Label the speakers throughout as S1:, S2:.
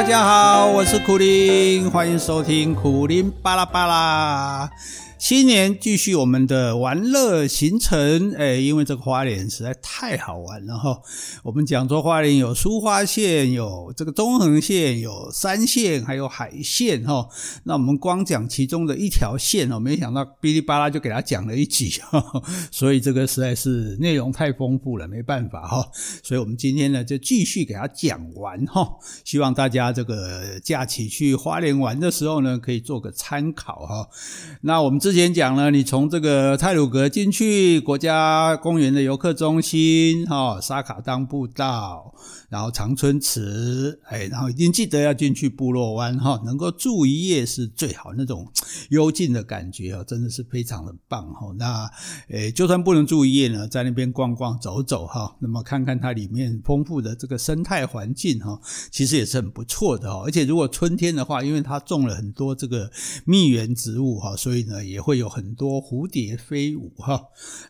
S1: 大家好，我是苦林，欢迎收听苦林巴拉巴拉。新年继续我们的玩乐行程，哎，因为这个花莲实在太好玩了哈。我们讲说花莲有苏花线，有这个中横线，有山线，还有海线哈。那我们光讲其中的一条线哦，没想到哔哩吧啦就给他讲了一集哈。所以这个实在是内容太丰富了，没办法哈。所以我们今天呢就继续给他讲完哈。希望大家这个假期去花莲玩的时候呢，可以做个参考哈。那我们这。之前讲了，你从这个泰鲁阁进去国家公园的游客中心，哈，沙卡当步道。然后长春池，哎，然后一定记得要进去部落湾哈，能够住一夜是最好，那种幽静的感觉啊，真的是非常的棒哈。那，诶，就算不能住一夜呢，在那边逛逛走走哈，那么看看它里面丰富的这个生态环境哈，其实也是很不错的哈。而且如果春天的话，因为它种了很多这个蜜源植物哈，所以呢也会有很多蝴蝶飞舞哈。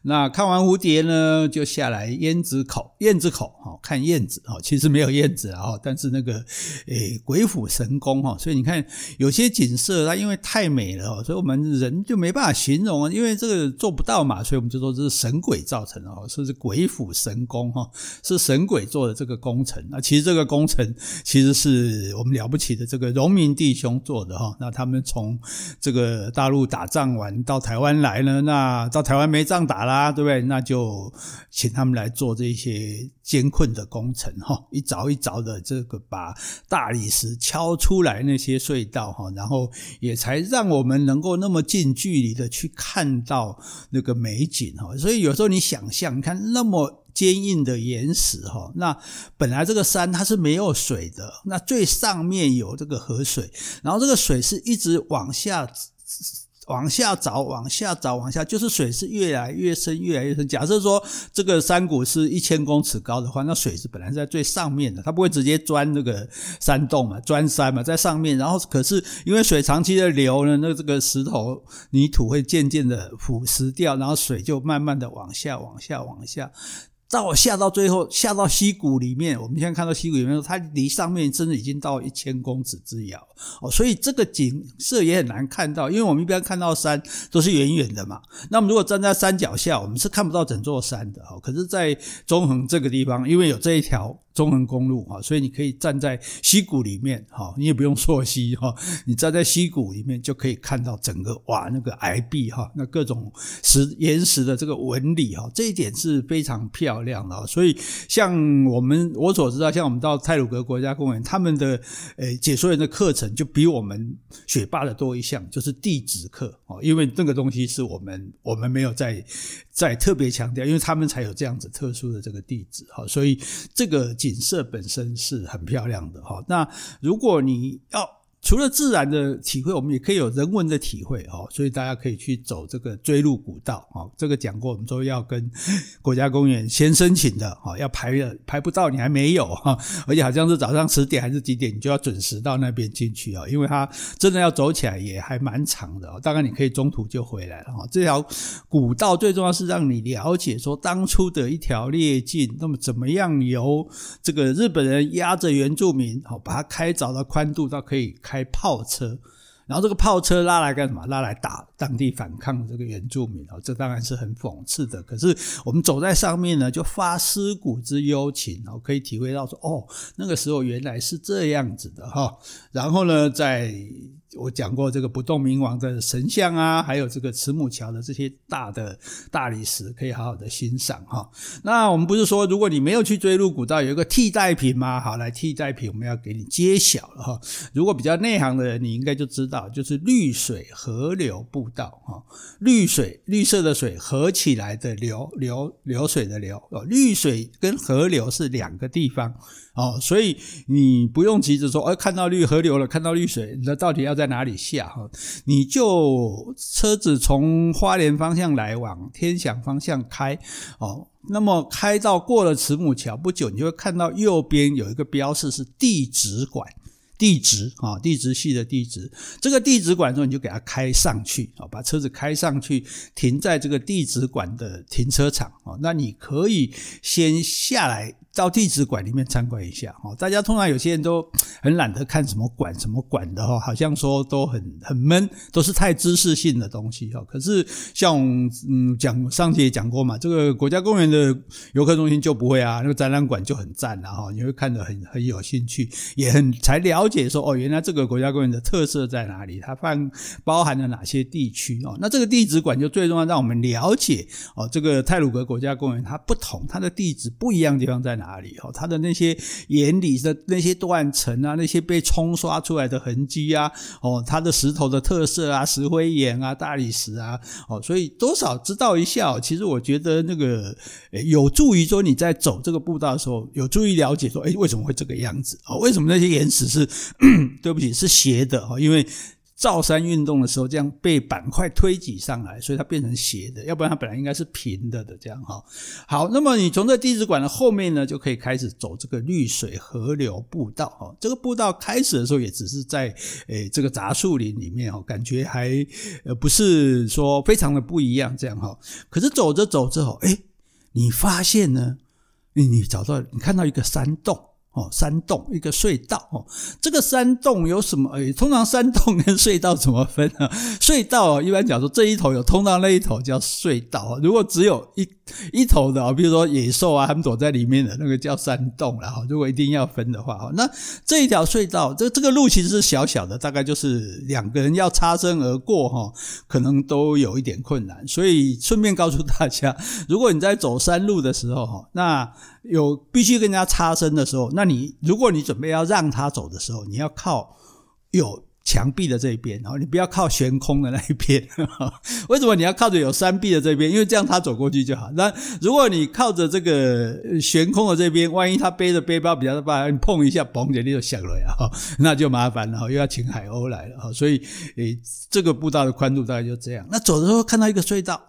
S1: 那看完蝴蝶呢，就下来燕子口，燕子口哈，看燕子哈。其实没有燕子啊，但是那个诶鬼斧神工哈，所以你看有些景色它因为太美了，所以我们人就没办法形容，因为这个做不到嘛，所以我们就说这是神鬼造成的哦，说是鬼斧神工哈，是神鬼做的这个工程。那其实这个工程其实是我们了不起的这个农民弟兄做的哈。那他们从这个大陆打仗完到台湾来呢，那到台湾没仗打啦，对不对？那就请他们来做这些艰困的工程哈。一凿一凿的这个把大理石敲出来那些隧道哈，然后也才让我们能够那么近距离的去看到那个美景哈。所以有时候你想象，你看那么坚硬的岩石哈，那本来这个山它是没有水的，那最上面有这个河水，然后这个水是一直往下。往下找，往下找，往下，就是水是越来越深，越来越深。假设说这个山谷是一千公尺高的话，那水是本来是在最上面的，它不会直接钻那个山洞嘛，钻山嘛，在上面。然后可是因为水长期的流呢，那这个石头泥土会渐渐的腐蚀掉，然后水就慢慢的往下，往下，往下。到下到最后，下到溪谷里面，我们现在看到溪谷里面，它离上面真的已经到一千公尺之遥哦，所以这个景色也很难看到，因为我们一般看到山都是远远的嘛。那么如果站在山脚下，我们是看不到整座山的哦。可是，在中横这个地方，因为有这一条。中横公路啊，所以你可以站在溪谷里面哈，你也不用溯溪哈，你站在溪谷里面就可以看到整个哇那个崖壁哈，那各种石岩石的这个纹理哈，这一点是非常漂亮的。所以像我们我所知道，像我们到泰鲁格国家公园，他们的诶解说员的课程就比我们雪霸的多一项，就是地质课哦，因为那个东西是我们我们没有在在特别强调，因为他们才有这样子特殊的这个地质哈，所以这个。景色本身是很漂亮的哈，那如果你要。除了自然的体会，我们也可以有人文的体会哦，所以大家可以去走这个追路古道哈，这个讲过，我们说要跟国家公园先申请的哈，要排的排不到你还没有哈，而且好像是早上十点还是几点，你就要准时到那边进去啊，因为它真的要走起来也还蛮长的哦，大概你可以中途就回来了哈。这条古道最重要是让你了解说当初的一条列径，那么怎么样由这个日本人压着原住民好把它开凿的宽度到可以。开炮车，然后这个炮车拉来干什么？拉来打当地反抗这个原住民哦，这当然是很讽刺的。可是我们走在上面呢，就发尸骨之幽情哦，可以体会到说，哦，那个时候原来是这样子的哈。然后呢，在我讲过这个不动明王的神像啊，还有这个慈母桥的这些大的大理石，可以好好的欣赏哈。那我们不是说，如果你没有去追入古道，有一个替代品吗？好，来替代品，我们要给你揭晓了哈。如果比较内行的人，你应该就知道，就是绿水河流步道哈。绿水，绿色的水合起来的流流流水的流哦，绿水跟河流是两个地方。哦，所以你不用急着说，哎，看到绿河流了，看到绿水，那到底要在哪里下？哈，你就车子从花莲方向来往天祥方向开，哦，那么开到过了慈母桥不久，你就会看到右边有一个标示是地质馆。地质啊，地质系的地质，这个地质馆之后你就给它开上去啊，把车子开上去，停在这个地质馆的停车场啊。那你可以先下来到地质馆里面参观一下哈。大家通常有些人都很懒得看什么馆什么馆的哈，好像说都很很闷，都是太知识性的东西哈。可是像嗯讲上次也讲过嘛，这个国家公园的游客中心就不会啊，那个展览馆就很赞了哈，你会看得很很有兴趣，也很才了解说哦，原来这个国家公园的特色在哪里，它放包含了哪些地区哦。那这个地质馆就最重要，让我们了解哦，这个泰鲁阁国家公园它不同，它的地质不一样的地方在哪哪里？哦，它的那些岩里的那些断层啊，那些被冲刷出来的痕迹啊，哦，它的石头的特色啊，石灰岩啊，大理石啊，哦，所以多少知道一下。其实我觉得那个有助于说你在走这个步道的时候，有助于了解说，哎，为什么会这个样子？哦，为什么那些岩石是，对不起，是斜的？哦，因为。造山运动的时候，这样被板块推挤上来，所以它变成斜的，要不然它本来应该是平的的。这样哈，好，那么你从这地质馆的后面呢，就可以开始走这个绿水河流步道哈。这个步道开始的时候也只是在诶这个杂树林里面哈，感觉还呃不是说非常的不一样这样哈。可是走着走着，诶你发现呢，你找到你看到一个山洞。哦，山洞一个隧道哦，这个山洞有什么？通常山洞跟隧道怎么分呢？隧道一般讲说这一头有通到那一头叫隧道，如果只有一一头的，比如说野兽啊，他们躲在里面的那个叫山洞。然后如果一定要分的话，那这一条隧道，这这个路其实是小小的，大概就是两个人要擦身而过哈，可能都有一点困难。所以顺便告诉大家，如果你在走山路的时候哈，那有必须跟人家擦身的时候，那你如果你准备要让他走的时候，你要靠有墙壁的这一边，然后你不要靠悬空的那一边。为什么你要靠着有山壁的这边？因为这样他走过去就好。那如果你靠着这个悬空的这边，万一他背着背包比较大，你碰一下，嘣，你就响了，那就麻烦了，又要请海鸥来了。所以，诶，这个步道的宽度大概就这样。那走的时候看到一个隧道，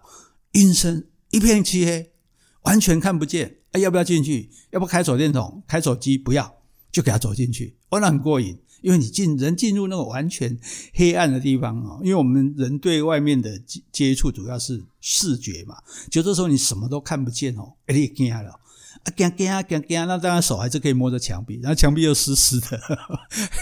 S1: 阴森，一片漆黑，完全看不见。哎，要不要进去？要不开手电筒、开手机？不要，就给他走进去。哦，那很过瘾，因为你进人进入那个完全黑暗的地方啊。因为我们人对外面的接接触主要是视觉嘛，就这时候你什么都看不见哦，哎，你惊了。啊，惊惊啊，惊惊！那当然手还是可以摸着墙壁，然后墙壁又湿湿的，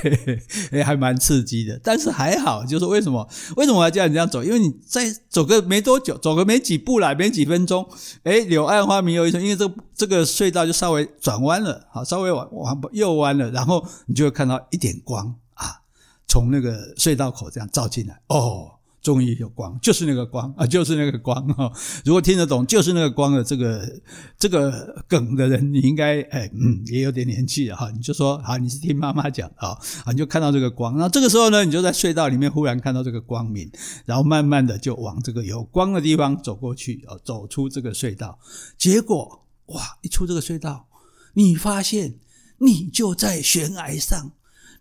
S1: 嘿嘿，还蛮刺激的。但是还好，就是为什么？为什么我要叫你这样走？因为你再走个没多久，走个没几步啦，没几分钟，诶，柳暗花明又一村。因为这这个隧道就稍微转弯了，好，稍微往往右弯了，然后你就会看到一点光啊，从那个隧道口这样照进来，哦。终于有光，就是那个光啊，就是那个光哈。如果听得懂，就是那个光的这个这个梗的人，你应该哎嗯也有点年纪了哈。你就说好，你是听妈妈讲啊，啊你就看到这个光。那这个时候呢，你就在隧道里面忽然看到这个光明，然后慢慢的就往这个有光的地方走过去，哦，走出这个隧道。结果哇，一出这个隧道，你发现你就在悬崖上。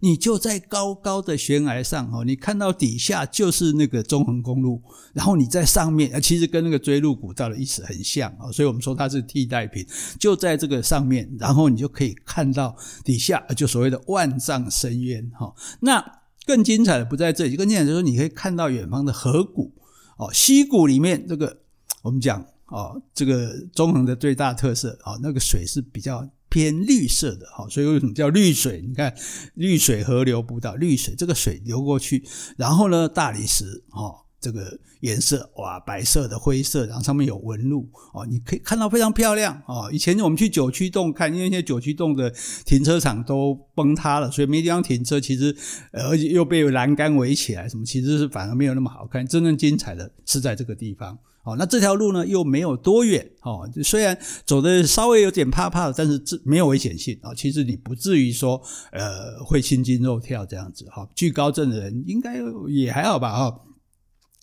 S1: 你就在高高的悬崖上哦，你看到底下就是那个中横公路，然后你在上面，其实跟那个锥麓古道的意思很像啊，所以我们说它是替代品。就在这个上面，然后你就可以看到底下，就所谓的万丈深渊哈。那更精彩的不在这里，更精彩的就是你可以看到远方的河谷哦，溪谷里面这个我们讲哦，这个中横的最大特色哦，那个水是比较。偏绿色的哈，所以为什么叫绿水？你看绿水河流不到，绿水这个水流过去，然后呢，大理石哈，这个颜色哇，白色的、灰色，然后上面有纹路哦，你可以看到非常漂亮哦。以前我们去九曲洞看，因为现在九曲洞的停车场都崩塌了，所以没地方停车。其实而且又被栏杆围起来，什么其实是反而没有那么好看。真正精彩的是在这个地方。哦，那这条路呢又没有多远哦，虽然走的稍微有点怕怕的，但是这没有危险性啊。其实你不至于说呃会心惊肉跳这样子哈。惧高症的人应该也还好吧哈。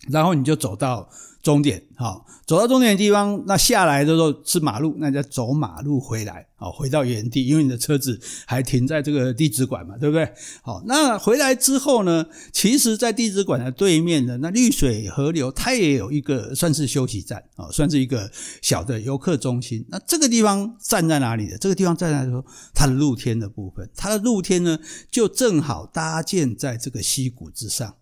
S1: 然后你就走到。终点，好，走到终点的地方，那下来的时候是马路，那再走马路回来，好，回到原地，因为你的车子还停在这个地质馆嘛，对不对？好，那回来之后呢，其实，在地质馆的对面的那绿水河流，它也有一个算是休息站啊，算是一个小的游客中心。那这个地方站在哪里的？这个地方站在说它的露天的部分，它的露天呢，就正好搭建在这个溪谷之上。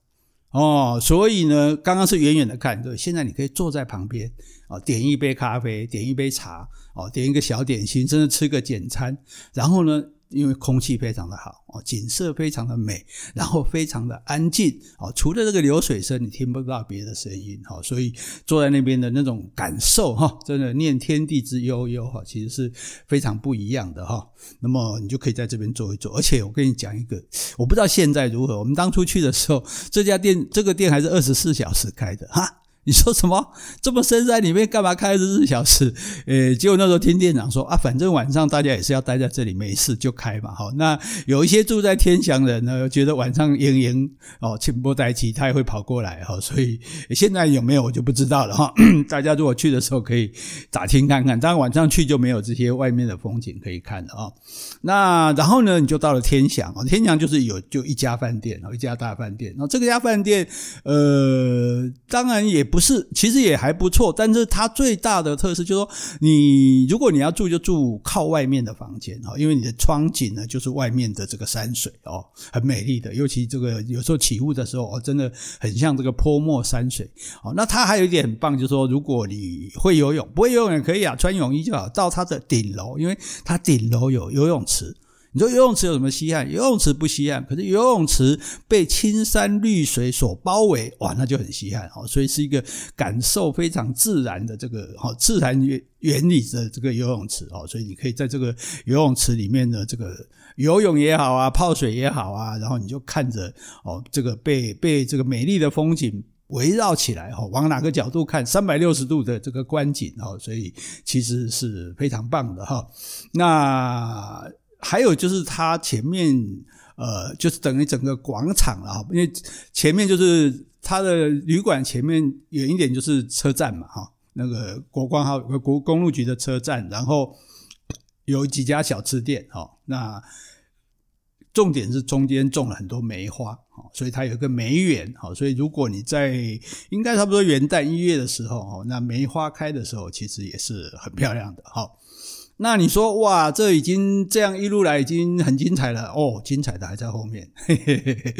S1: 哦，所以呢，刚刚是远远的看，对，现在你可以坐在旁边啊，点一杯咖啡，点一杯茶，哦，点一个小点心，甚至吃个简餐，然后呢。因为空气非常的好哦，景色非常的美，然后非常的安静哦，除了这个流水声，你听不到别的声音哈，所以坐在那边的那种感受哈，真的念天地之悠悠哈，其实是非常不一样的哈。那么你就可以在这边坐一坐，而且我跟你讲一个，我不知道现在如何，我们当初去的时候，这家店这个店还是二十四小时开的哈。你说什么？这么深山里面干嘛开二十四小时？诶，结果那时候听店长说啊，反正晚上大家也是要待在这里，没事就开嘛。好，那有一些住在天祥人呢，觉得晚上营营哦，清波待机，他也会跑过来哈。所以现在有没有我就不知道了哈。大家如果去的时候可以打听看看，当然晚上去就没有这些外面的风景可以看了啊。那然后呢，你就到了天祥啊，天祥就是有就一家饭店，一家大饭店。然后这个家饭店，呃，当然也。不是，其实也还不错，但是它最大的特色就是说，你如果你要住，就住靠外面的房间哈，因为你的窗景呢就是外面的这个山水哦，很美丽的，尤其这个有时候起雾的时候哦，真的很像这个泼墨山水哦。那它还有一点很棒，就是说，如果你会游泳，不会游泳也可以啊，穿泳衣就好，到它的顶楼，因为它顶楼有游泳池。你说游泳池有什么稀罕？游泳池不稀罕，可是游泳池被青山绿水所包围，哇，那就很稀罕哦。所以是一个感受非常自然的这个哈自然原理的这个游泳池哦。所以你可以在这个游泳池里面的这个游泳也好啊，泡水也好啊，然后你就看着哦这个被被这个美丽的风景围绕起来哈，往哪个角度看，三百六十度的这个观景哦，所以其实是非常棒的哈。那。还有就是它前面，呃，就是等于整个广场了哈，因为前面就是它的旅馆前面远一点就是车站嘛哈，那个国光号国公路局的车站，然后有几家小吃店哈，那重点是中间种了很多梅花，所以它有一个梅园哈，所以如果你在应该差不多元旦一月的时候哈，那梅花开的时候其实也是很漂亮的哈。那你说哇，这已经这样一路来已经很精彩了哦，精彩的还在后面，嘿嘿嘿，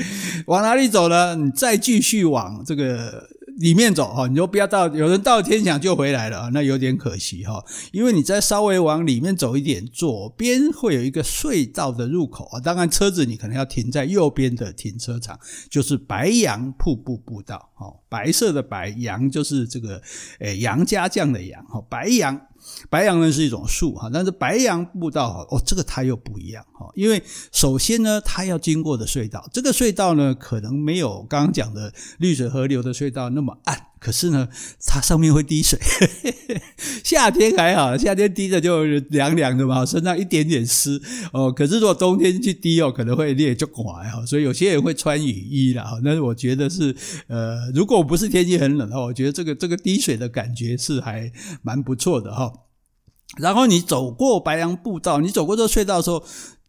S1: 往哪里走呢？你再继续往这个里面走哈，你就不要到有人到天祥就回来了，那有点可惜哈，因为你再稍微往里面走一点，左边会有一个隧道的入口啊，当然车子你可能要停在右边的停车场，就是白杨瀑布步道，哦，白色的白杨就是这个诶杨家将的杨，哈，白杨。白杨呢是一种树哈，但是白杨步道哦，这个它又不一样哈，因为首先呢，它要经过的隧道，这个隧道呢可能没有刚刚讲的绿水河流的隧道那么暗，可是呢，它上面会滴水，夏天还好，夏天滴着就凉凉的嘛，身上一点点湿哦。可是如果冬天去滴哦，可能会裂就滑哈，所以有些人会穿雨衣了哈。但是我觉得是呃，如果不是天气很冷的话，我觉得这个这个滴水的感觉是还蛮不错的哈。然后你走过白杨步道，你走过这个隧道的时候，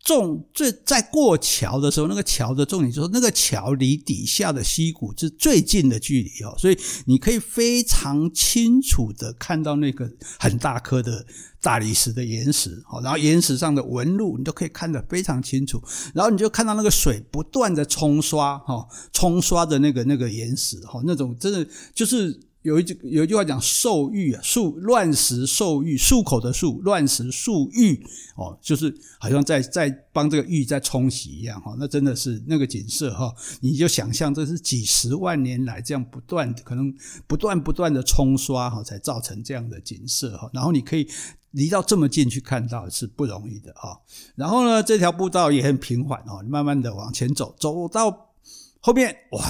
S1: 重最在过桥的时候，那个桥的重点就是那个桥离底下的溪谷是最近的距离哦，所以你可以非常清楚的看到那个很大颗的大理石的岩石，然后岩石上的纹路你都可以看得非常清楚，然后你就看到那个水不断的冲刷，哈，冲刷的那个那个岩石，哈，那种真的就是。有一句有一句话讲漱玉啊，漱乱石漱玉，漱口的漱，乱石漱玉哦，就是好像在在帮这个玉在冲洗一样哈，那真的是那个景色哈，你就想象这是几十万年来这样不断可能不断不断的冲刷哈，才造成这样的景色哈，然后你可以离到这么近去看到是不容易的哈，然后呢，这条步道也很平缓哦，慢慢的往前走，走到后面哇，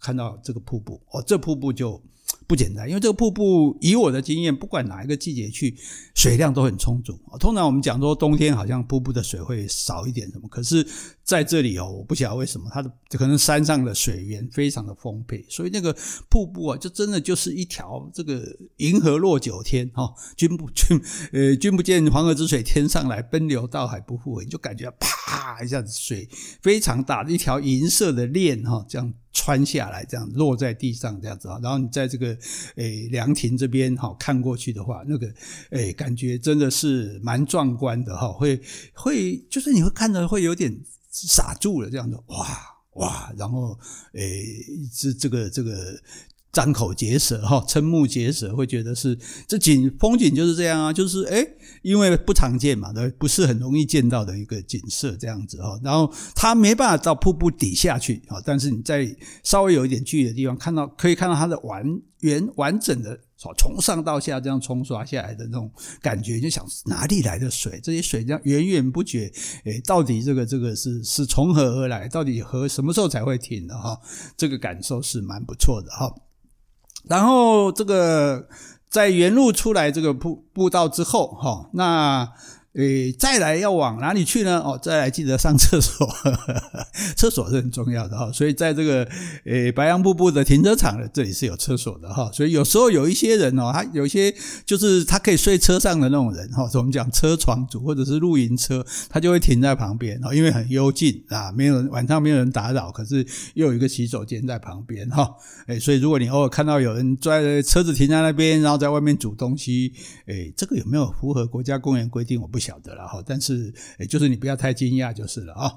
S1: 看到这个瀑布哦，这瀑布就。不简单，因为这个瀑布，以我的经验，不管哪一个季节去，水量都很充足。通常我们讲说冬天好像瀑布的水会少一点什么，可是在这里哦，我不晓得为什么，它的可能山上的水源非常的丰沛，所以那个瀑布啊，就真的就是一条这个银河落九天哈，君不君呃君不见黄河之水天上来，奔流到海不复回，你就感觉啪一下子水非常大，一条银色的链哈，这样。穿下来，这样落在地上，这样子啊，然后你在这个诶凉亭这边哈看过去的话，那个诶感觉真的是蛮壮观的哈，会会就是你会看着会有点傻住了这样子，哇哇，然后诶，这这个这个。张口结舌哈，瞠目结舌，会觉得是这景风景就是这样啊，就是诶，因为不常见嘛，对，不是很容易见到的一个景色这样子哈。然后它没办法到瀑布底下去啊，但是你在稍微有一点距离的地方看到，可以看到它的完原完整的从上到下这样冲刷下来的那种感觉，就想哪里来的水？这些水这样源源不绝，诶，到底这个这个是是从何而来？到底何什么时候才会停的哈？这个感受是蛮不错的哈。然后这个在原路出来这个步步道之后，哈，那。诶，再来要往哪里去呢？哦，再来记得上厕所，呵呵，厕所是很重要的哈。所以在这个诶白杨瀑布的停车场的这里是有厕所的哈。所以有时候有一些人哦，他有一些就是他可以睡车上的那种人哈，我们讲车床族或者是露营车，他就会停在旁边哈，因为很幽静啊，没有人晚上没有人打扰，可是又有一个洗手间在旁边哈。诶，所以如果你偶尔看到有人在车子停在那边，然后在外面煮东西，诶，这个有没有符合国家公园规定？我不晓得了哈，但是诶，就是你不要太惊讶就是了啊。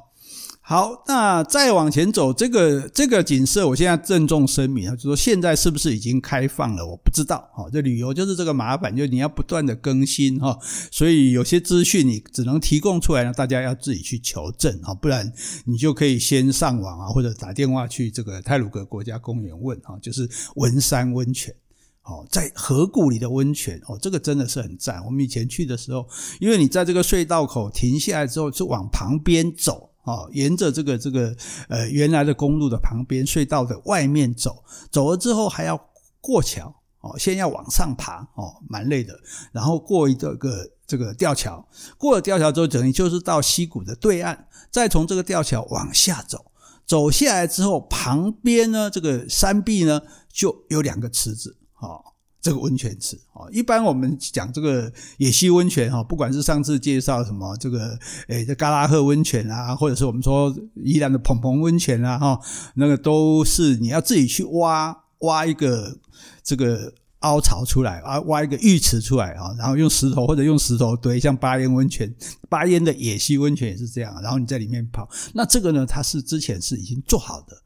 S1: 好，那再往前走，这个这个景色，我现在郑重声明啊，就说现在是不是已经开放了？我不知道哈。这旅游就是这个麻烦，就你要不断的更新哈，所以有些资讯你只能提供出来呢，大家要自己去求证哈，不然你就可以先上网啊，或者打电话去这个泰鲁阁国家公园问哈，就是文山温泉。哦，在河谷里的温泉哦，这个真的是很赞。我们以前去的时候，因为你在这个隧道口停下来之后，就往旁边走哦，沿着这个这个呃原来的公路的旁边隧道的外面走，走了之后还要过桥哦，先要往上爬哦，蛮累的。然后过一个个这个吊桥，过了吊桥之后，等于就是到溪谷的对岸，再从这个吊桥往下走，走下来之后，旁边呢这个山壁呢就有两个池子。哦，这个温泉池哦，一般我们讲这个野溪温泉哈，不管是上次介绍什么这个诶这嘎拉赫温泉啊，或者是我们说宜兰的蓬蓬温泉啊哈，那个都是你要自己去挖挖一个这个凹槽出来啊，挖一个浴池出来啊，然后用石头或者用石头堆，像八烟温泉、八烟的野溪温泉也是这样，然后你在里面泡。那这个呢，它是之前是已经做好的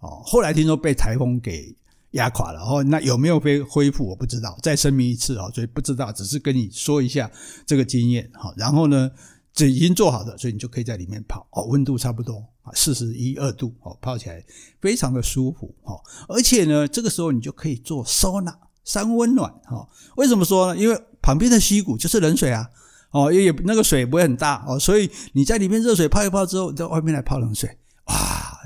S1: 哦，后来听说被台风给。压垮了哦，那有没有被恢复？我不知道，再声明一次哦，所以不知道，只是跟你说一下这个经验哈。然后呢，这已经做好的，所以你就可以在里面泡哦，温度差不多啊，四十一二度哦，泡起来非常的舒服哦。而且呢，这个时候你就可以做收纳三温暖哈。为什么说呢？因为旁边的溪谷就是冷水啊哦，也那个水不会很大哦，所以你在里面热水泡一泡之后，你到外面来泡冷水。哇，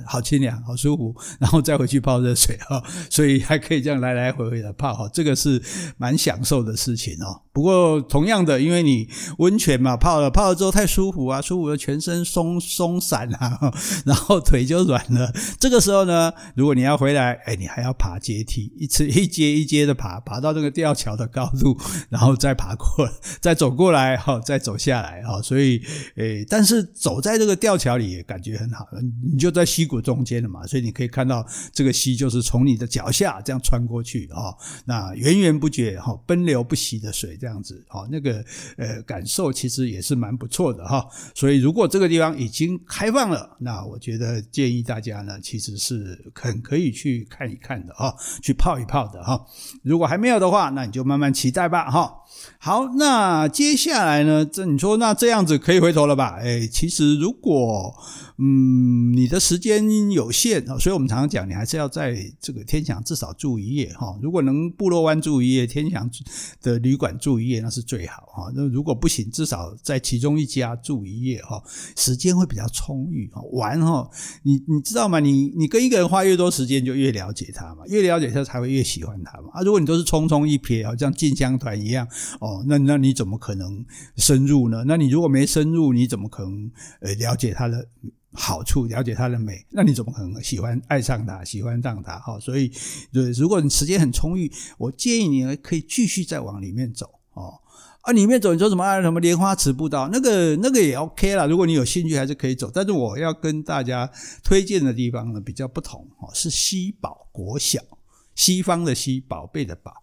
S1: 好清凉，好舒服，然后再回去泡热水哈，所以还可以这样来来回回的泡哈，这个是蛮享受的事情哦。不过同样的，因为你温泉嘛，泡了泡了之后太舒服啊，舒服的全身松松散啊，然后腿就软了。这个时候呢，如果你要回来，哎，你还要爬阶梯，一次 一阶一阶的爬，爬到这个吊桥的高度，然后再爬过，再走过来哈，再走下来哈。所以，诶，但是走在这个吊桥里也感觉很好。你就在溪谷中间了嘛，所以你可以看到这个溪就是从你的脚下这样穿过去啊，那源源不绝哈，奔流不息的水这样子，那个呃感受其实也是蛮不错的哈。所以如果这个地方已经开放了，那我觉得建议大家呢，其实是很可以去看一看的哈，去泡一泡的哈。如果还没有的话，那你就慢慢期待吧哈。好，那接下来呢，这你说那这样子可以回头了吧？哎，其实如果。嗯，你的时间有限，所以我们常常讲，你还是要在这个天祥至少住一夜哈。如果能部落湾住一夜，天祥的旅馆住一夜，那是最好哈。那如果不行，至少在其中一家住一夜哈，时间会比较充裕哈。玩哈，你你知道吗？你你跟一个人花越多时间，就越了解他嘛，越了解他才会越喜欢他嘛。啊，如果你都是匆匆一瞥，好像进香团一样哦，那那你怎么可能深入呢？那你如果没深入，你怎么可能呃了解他的？好处，了解它的美，那你怎么可能喜欢爱上它，喜欢上它？哈，所以，对，如果你时间很充裕，我建议你可以继续再往里面走哦。啊，里面走，你说什么啊？什么莲花池步道？那个那个也 OK 啦。如果你有兴趣，还是可以走。但是我要跟大家推荐的地方呢，比较不同哦，是西宝国小，西方的西，宝贝的宝。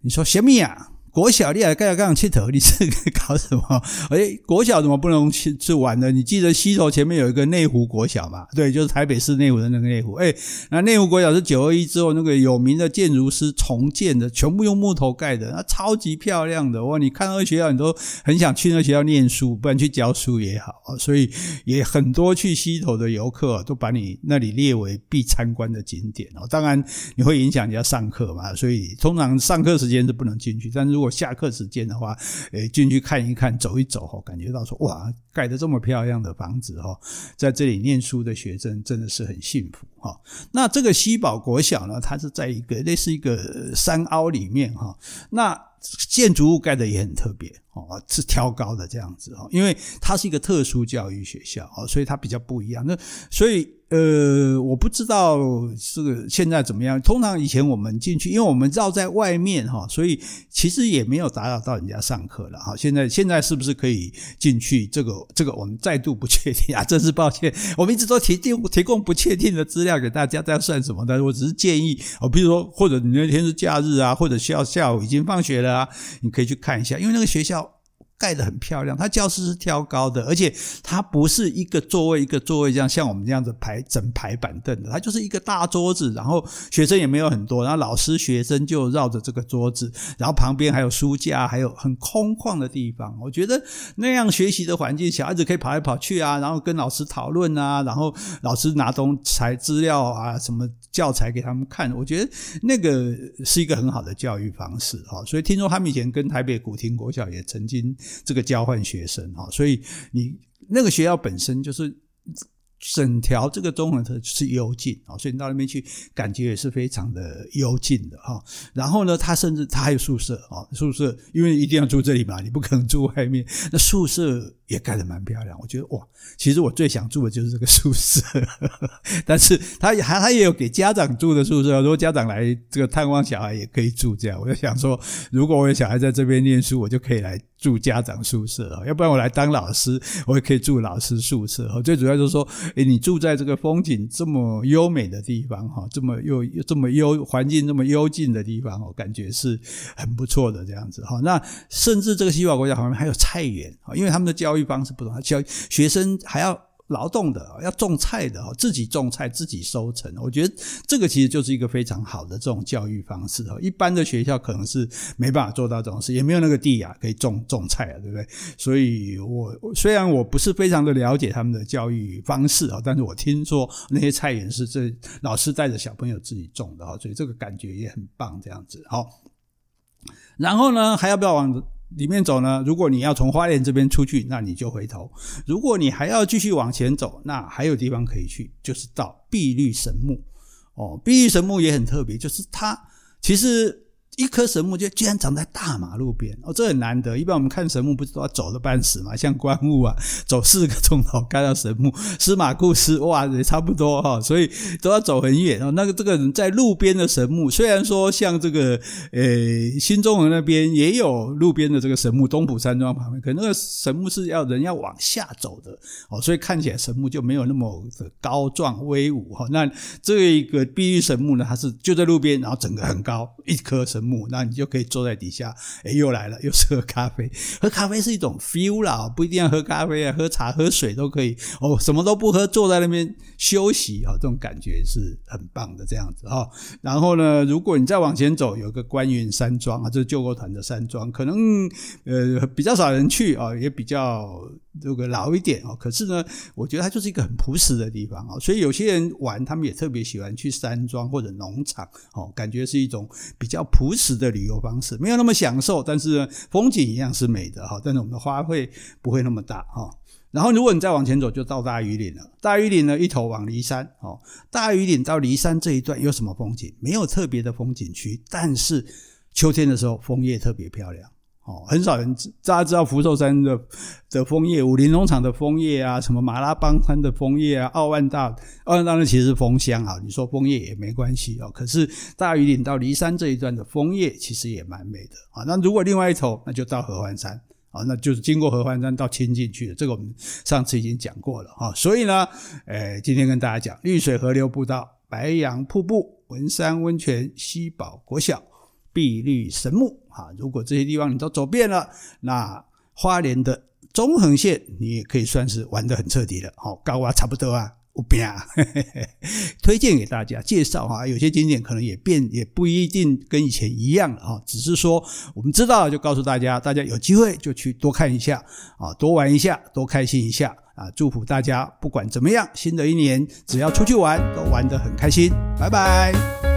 S1: 你说什么呀？国小你还盖刚刚气头，你是搞什么？哎，国小怎么不能去去玩呢？你记得溪头前面有一个内湖国小嘛？对，就是台北市内湖的那个内湖。哎，那内湖国小是九二一之后那个有名的建筑师重建的，全部用木头盖的，那超级漂亮的哇！你看那学校，你都很想去那学校念书，不然去教书也好。所以也很多去溪头的游客都把你那里列为必参观的景点哦。当然你会影响人家上课嘛，所以通常上课时间是不能进去，但是。如果下课时间的话，诶，进去看一看，走一走，哈，感觉到说，哇，盖得这么漂亮的房子，哈，在这里念书的学生真的是很幸福，哈。那这个西堡国小呢，它是在一个类似一个山凹里面，哈。那建筑物盖得也很特别，哦，是挑高的这样子，哦，因为它是一个特殊教育学校，哦，所以它比较不一样。那所以。呃，我不知道这个现在怎么样。通常以前我们进去，因为我们绕在外面哈，所以其实也没有打扰到人家上课了哈。现在现在是不是可以进去？这个这个我们再度不确定啊，真是抱歉。我们一直都提提提供不确定的资料给大家，这样算什么？但是我只是建议哦，比如说或者你那天是假日啊，或者下下午已经放学了啊，你可以去看一下，因为那个学校。盖得很漂亮，它教室是挑高的，而且它不是一个座位一个座位这样，像我们这样子排整排板凳的，它就是一个大桌子，然后学生也没有很多，然后老师学生就绕着这个桌子，然后旁边还有书架，还有很空旷的地方。我觉得那样学习的环境，小孩子可以跑来跑去啊，然后跟老师讨论啊，然后老师拿东材资料啊，什么教材给他们看，我觉得那个是一个很好的教育方式哈。所以听说他们以前跟台北古亭国小也曾经。这个交换学生啊，所以你那个学校本身就是整条这个中横的是幽静啊，所以你到那边去感觉也是非常的幽静的哈。然后呢，他甚至他还有宿舍啊，宿舍因为一定要住这里嘛，你不可能住外面，那宿舍也盖得蛮漂亮。我觉得哇，其实我最想住的就是这个宿舍，但是他还他也有给家长住的宿舍，如果家长来这个探望小孩也可以住这样。我就想说，如果我有小孩在这边念书，我就可以来。住家长宿舍啊，要不然我来当老师，我也可以住老师宿舍哈。最主要就是说，诶，你住在这个风景这么优美的地方哈，这么又这么幽环境这么幽静的地方，我感觉是很不错的这样子哈。那甚至这个西法国家旁边还有菜园啊，因为他们的教育方式不同，教学生还要。劳动的要种菜的自己种菜自己收成，我觉得这个其实就是一个非常好的这种教育方式。一般的学校可能是没办法做到这种事，也没有那个地啊可以种种菜啊，对不对？所以我虽然我不是非常的了解他们的教育方式啊，但是我听说那些菜园是这老师带着小朋友自己种的，所以这个感觉也很棒，这样子。好，然后呢，还要不要往里面走呢？如果你要从花莲这边出去，那你就回头；如果你还要继续往前走，那还有地方可以去，就是到碧绿神木。哦，碧绿神木也很特别，就是它其实。一棵神木就居然长在大马路边哦，这很难得。一般我们看神木不是都要走的半死嘛？像观雾啊，走四个钟头看到神木，司马库斯哇也差不多哈，所以都要走很远哦。那个这个人在路边的神木，虽然说像这个呃新中横那边也有路边的这个神木，东埔山庄旁边，可那个神木是要人要往下走的哦，所以看起来神木就没有那么的高壮威武哈。那这一个碧玉神木呢，它是就在路边，然后整个很高一棵神那你就可以坐在底下，诶，又来了，又是喝咖啡。喝咖啡是一种 feel 啦，不一定要喝咖啡啊，喝茶、喝水都可以。哦，什么都不喝，坐在那边休息啊，这种感觉是很棒的，这样子哈。然后呢，如果你再往前走，有个观云山庄啊，这是救国团的山庄，可能呃比较少人去啊，也比较。这个老一点哦，可是呢，我觉得它就是一个很朴实的地方哦，所以有些人玩，他们也特别喜欢去山庄或者农场哦，感觉是一种比较朴实的旅游方式，没有那么享受，但是呢，风景一样是美的哈。但是我们的花费不会那么大哈。然后如果你再往前走，就到大禹岭了。大禹岭呢，一头往骊山哦。大禹岭到骊山这一段有什么风景？没有特别的风景区，但是秋天的时候枫叶特别漂亮。哦，很少人知，大家知道福寿山的的枫叶，武林农场的枫叶啊，什么马拉邦山的枫叶啊，奥万大，奥万大呢其实是枫香啊，你说枫叶也没关系哦。可是大禹岭到骊山这一段的枫叶其实也蛮美的啊。那如果另外一头，那就到合欢山啊，那就是经过合欢山到清境去的，这个我们上次已经讲过了啊。所以呢，诶，今天跟大家讲绿水河流步道、白杨瀑布、文山温泉、西宝国小。碧绿神木啊。如果这些地方你都走遍了，那花莲的中横线你也可以算是玩得很彻底了。好，高啊，差不多啊。不变啊，推荐给大家介绍哈，有些景点可能也变，也不一定跟以前一样了哈。只是说我们知道就告诉大家，大家有机会就去多看一下啊，多玩一下，多开心一下啊！祝福大家不管怎么样，新的一年只要出去玩都玩得很开心。拜拜。